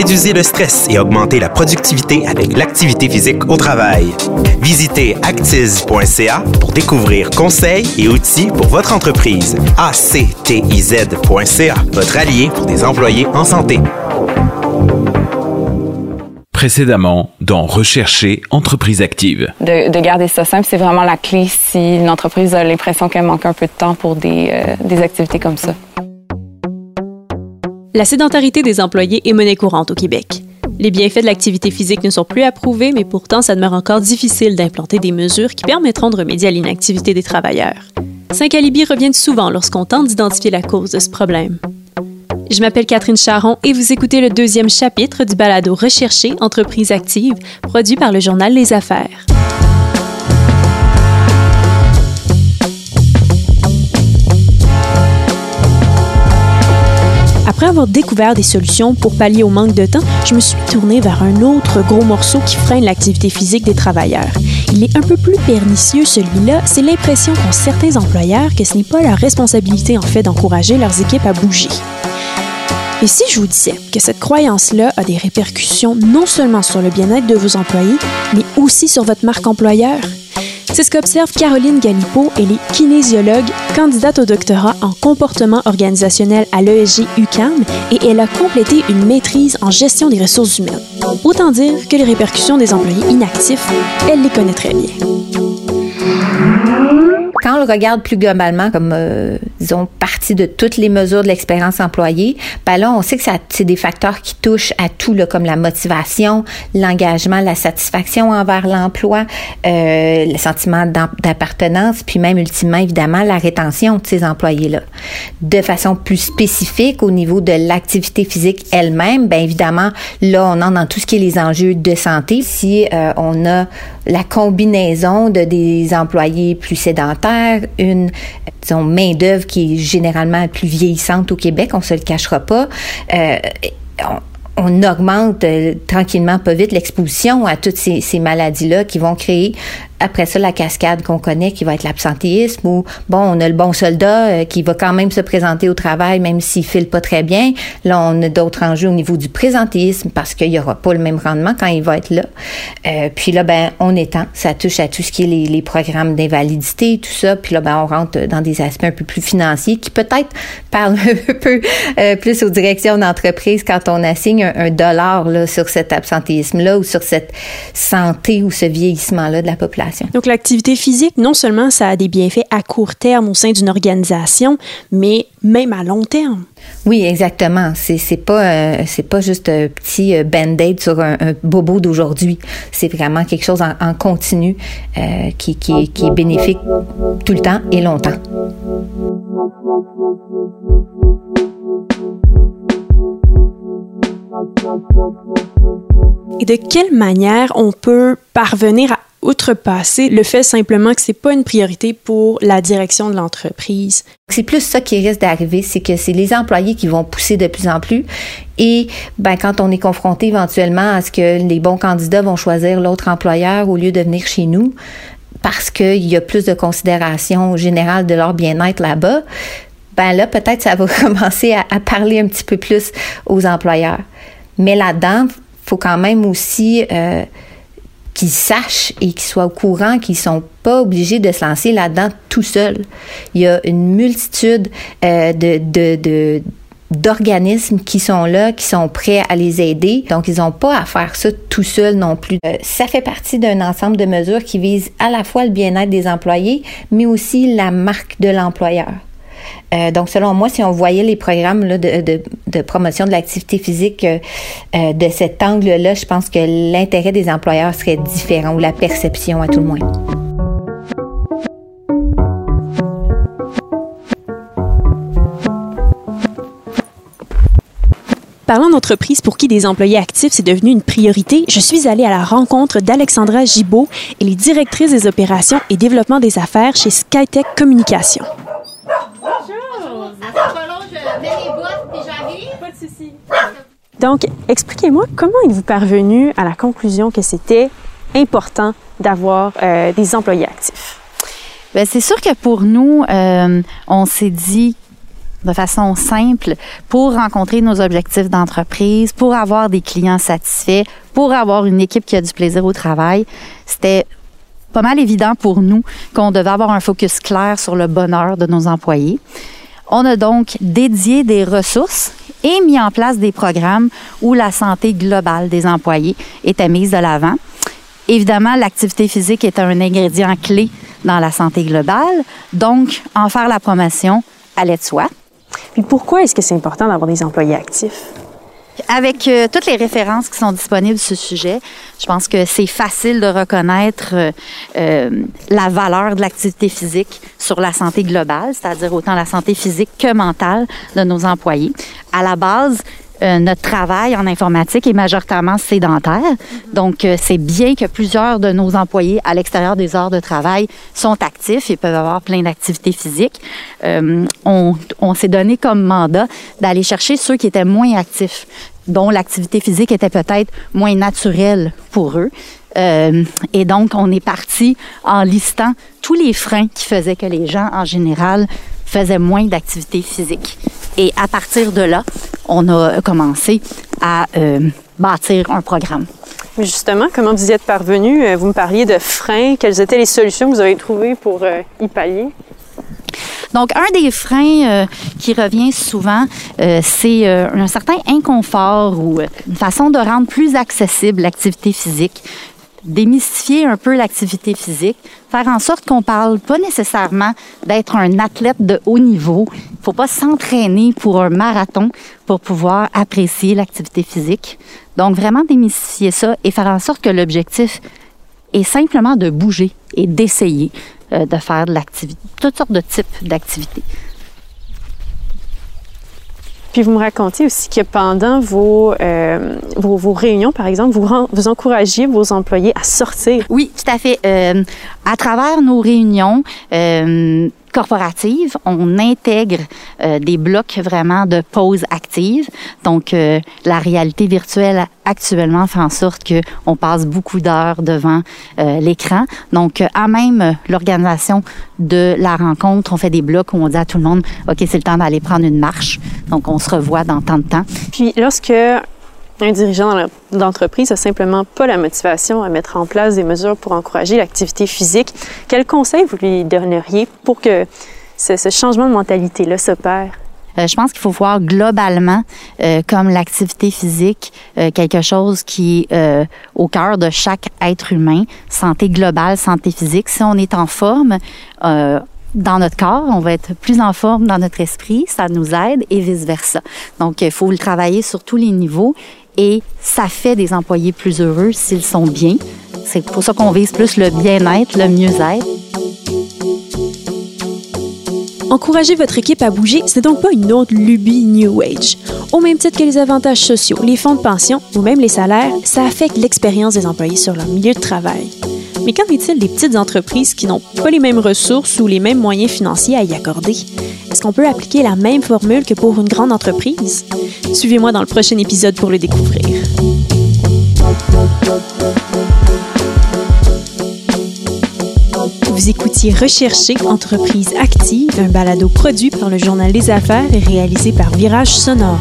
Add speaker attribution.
Speaker 1: Réduisez le stress et augmentez la productivité avec l'activité physique au travail. Visitez actiz.ca pour découvrir conseils et outils pour votre entreprise. actiz.ca, votre allié pour des employés en santé.
Speaker 2: Précédemment, dans Rechercher entreprise active.
Speaker 3: De, garder ça simple, c'est vraiment la clé si une entreprise a l'impression qu'elle manque un peu de temps pour des, euh, des activités comme ça.
Speaker 4: La sédentarité des employés est monnaie courante au Québec. Les bienfaits de l'activité physique ne sont plus approuvés, mais pourtant, ça demeure encore difficile d'implanter des mesures qui permettront de remédier à l'inactivité des travailleurs. Cinq alibis reviennent souvent lorsqu'on tente d'identifier la cause de ce problème. Je m'appelle Catherine Charon et vous écoutez le deuxième chapitre du balado Recherché Entreprise active, produit par le journal Les Affaires. Après avoir découvert des solutions pour pallier au manque de temps, je me suis tournée vers un autre gros morceau qui freine l'activité physique des travailleurs. Il est un peu plus pernicieux celui-là, c'est l'impression qu'ont certains employeurs que ce n'est pas leur responsabilité en fait d'encourager leurs équipes à bouger. Et si je vous disais que cette croyance-là a des répercussions non seulement sur le bien-être de vos employés, mais aussi sur votre marque employeur? C'est ce qu'observe Caroline Galipo. Elle est kinésiologue, candidate au doctorat en comportement organisationnel à l'ESG UCAM et elle a complété une maîtrise en gestion des ressources humaines. Autant dire que les répercussions des employés inactifs, elle les connaît très bien.
Speaker 5: Quand on le regarde plus globalement comme, euh, disons, partie de toutes les mesures de l'expérience employée, ben là, on sait que c'est des facteurs qui touchent à tout, là, comme la motivation, l'engagement, la satisfaction envers l'emploi, euh, le sentiment d'appartenance, puis même ultimement, évidemment, la rétention de ces employés-là. De façon plus spécifique, au niveau de l'activité physique elle-même, bien évidemment, là, on entre dans tout ce qui est les enjeux de santé. Si euh, on a la combinaison de des employés plus sédentaires, une disons, main-d'œuvre qui est généralement plus vieillissante au Québec, on se le cachera pas. Euh, on, augmente euh, tranquillement, pas vite, l'exposition à toutes ces, ces maladies-là qui vont créer après ça, la cascade qu'on connaît qui va être l'absentéisme ou, bon, on a le bon soldat euh, qui va quand même se présenter au travail même s'il file pas très bien. Là, on a d'autres enjeux au niveau du présentéisme parce qu'il y aura pas le même rendement quand il va être là. Euh, puis là, ben, on étend. Ça touche à tout ce qui est les, les programmes d'invalidité, tout ça. Puis là, ben, on rentre dans des aspects un peu plus financiers qui peut-être parlent un peu euh, plus aux directions d'entreprise quand on assigne un, un dollar là, sur cet absentéisme-là ou sur cette santé ou ce vieillissement-là de la population.
Speaker 4: Donc l'activité physique, non seulement ça a des bienfaits à court terme au sein d'une organisation, mais même à long terme.
Speaker 5: Oui, exactement. C'est c'est pas euh, c'est pas juste un petit euh, band-aid sur un, bobo d'aujourd'hui. C'est vraiment quelque chose en, continu euh, qui, qui, qui est bénéfique tout le temps et longtemps.
Speaker 4: Et de quelle manière on peut parvenir à outrepasser le fait simplement que c'est pas une priorité pour la direction de l'entreprise.
Speaker 5: C'est plus ça qui risque d'arriver, c'est que c'est les employés qui vont pousser de plus en plus. Et ben, quand on est confronté éventuellement à ce que les bons candidats vont choisir l'autre employeur au lieu de venir chez nous, parce qu'il y a plus de considération générale de leur bien-être là-bas, ben là, peut-être ça va commencer à, parler un petit peu plus aux employeurs. Mais là-dedans, faut quand même aussi euh, qu'ils sachent et qu'ils soient au courant qu'ils sont pas obligés de se lancer là-dedans tout seuls. Il y a une multitude euh, de, de, d'organismes qui sont là, qui sont prêts à les aider. Donc, ils n'ont pas à faire ça tout seuls non plus. Euh, ça fait partie d'un ensemble de mesures qui visent à la fois le bien-être des employés, mais aussi la marque de l'employeur. Euh, donc, selon moi, si on voyait les programmes de, promotion de l'activité physique euh, euh, de cet angle-là, je pense que l'intérêt des employeurs serait différent ou la perception à tout le moins.
Speaker 4: Parlant d'entreprise pour qui des employés actifs, c'est devenu une priorité, je suis allée à la rencontre d'Alexandra Gibault, elle est directrice des opérations et développement des affaires chez Skytech Communication. Donc, expliquez-moi comment êtes-vous parvenu à la conclusion que c'était important d'avoir euh, des employés actifs?
Speaker 6: Bien, c'est sûr que pour nous, euh, on s'est dit de façon simple pour rencontrer nos objectifs d'entreprise, pour avoir des clients satisfaits, pour avoir une équipe qui a du plaisir au travail. C'était pas mal évident pour nous qu'on devait avoir un focus clair sur le bonheur de nos employés. On a donc dédié des ressources et mis en place des programmes où la santé globale des employés était mise de l'avant. Évidemment, l'activité physique est un ingrédient clé dans la santé globale, donc en faire la promotion allait de soi.
Speaker 7: Puis pourquoi est-ce que c'est important d'avoir des employés actifs?
Speaker 6: Avec euh, toutes les références qui sont disponibles sur ce sujet, je pense que c'est facile de reconnaître euh, euh, la valeur de l'activité physique sur la santé globale, c'est-à-dire autant la santé physique que mentale de nos employés. À la base, euh, notre travail en informatique est majoritairement sédentaire. Donc, euh, c'est bien que plusieurs de nos employés à l'extérieur des heures de travail sont actifs et peuvent avoir plein d'activités physiques. Euh, on, s'est donné comme mandat d'aller chercher ceux qui étaient moins actifs dont l'activité physique était peut-être moins naturelle pour eux. Et donc, on est parti en listant tous les freins qui faisaient que les gens, en général, faisaient moins d'activité physique. Et à partir de là, on a commencé à euh, bâtir un programme.
Speaker 7: Mais justement, comment vous y êtes parvenu? Euh, Vous me parliez de freins. Quelles étaient les solutions que vous avez trouvées pour euh, y pallier?
Speaker 6: Donc, un des freins euh, qui revient souvent, euh, c'est euh, un certain inconfort ou une façon de rendre plus accessible l'activité physique démystifier un peu l'activité physique, faire en sorte qu'on parle pas nécessairement d'être un athlète de haut niveau. Il faut pas s'entraîner pour un marathon pour pouvoir apprécier l'activité physique. Donc vraiment démystifier ça et faire en sorte que l'objectif est simplement de bouger et d'essayer euh, de faire de l'activité, toutes sortes de types d'activités.
Speaker 7: Puis vous me racontiez aussi que pendant vos, euh, vos, vos réunions, par exemple, vous, vous encouragiez vos employés à sortir.
Speaker 6: Oui, tout à fait. Euh, à travers nos réunions euh, corporatives, on intègre euh, des blocs vraiment de pause active. Donc, euh, la réalité virtuelle actuellement fait en sorte que on passe beaucoup d'heures devant euh, l'écran. Donc, à même l'organisation de la rencontre, on fait des blocs où on dit à tout le monde, OK, c'est le temps d'aller prendre une marche. Donc, on se revoit dans tant de temps.
Speaker 7: Puis lorsque un dirigeant d'entreprise a simplement pas la motivation à mettre en place des mesures pour encourager l'activité physique, quel conseil vous lui donneriez pour que ce, changement de mentalité-là s'opère?
Speaker 6: Euh, je pense qu'il faut voir globalement euh, comme l'activité physique euh, quelque chose qui est au cœur de chaque être humain. Santé globale, santé physique. Si on est en forme, dans notre corps, on va être plus en forme dans notre esprit, ça nous aide et vice-versa. Donc, il faut le travailler sur tous les niveaux et ça fait des employés plus heureux s'ils sont bien. C'est pour ça qu'on vise plus le bien-être, le mieux-être.
Speaker 4: Encourager votre équipe à bouger, c'est donc pas une autre lubie New Age. Au même titre que les avantages sociaux, les fonds de pension ou même les salaires, ça affecte l'expérience des employés sur leur milieu de travail. Mais qu'en est-il des petites entreprises qui n'ont pas les mêmes ressources ou les mêmes moyens financiers à y accorder? Est-ce qu'on peut appliquer la même formule que pour une grande entreprise? Suivez-moi dans le prochain épisode pour le découvrir. Vous écoutiez Rechercher Entreprise Active, un balado produit par le Journal des Affaires et réalisé par Virage Sonore.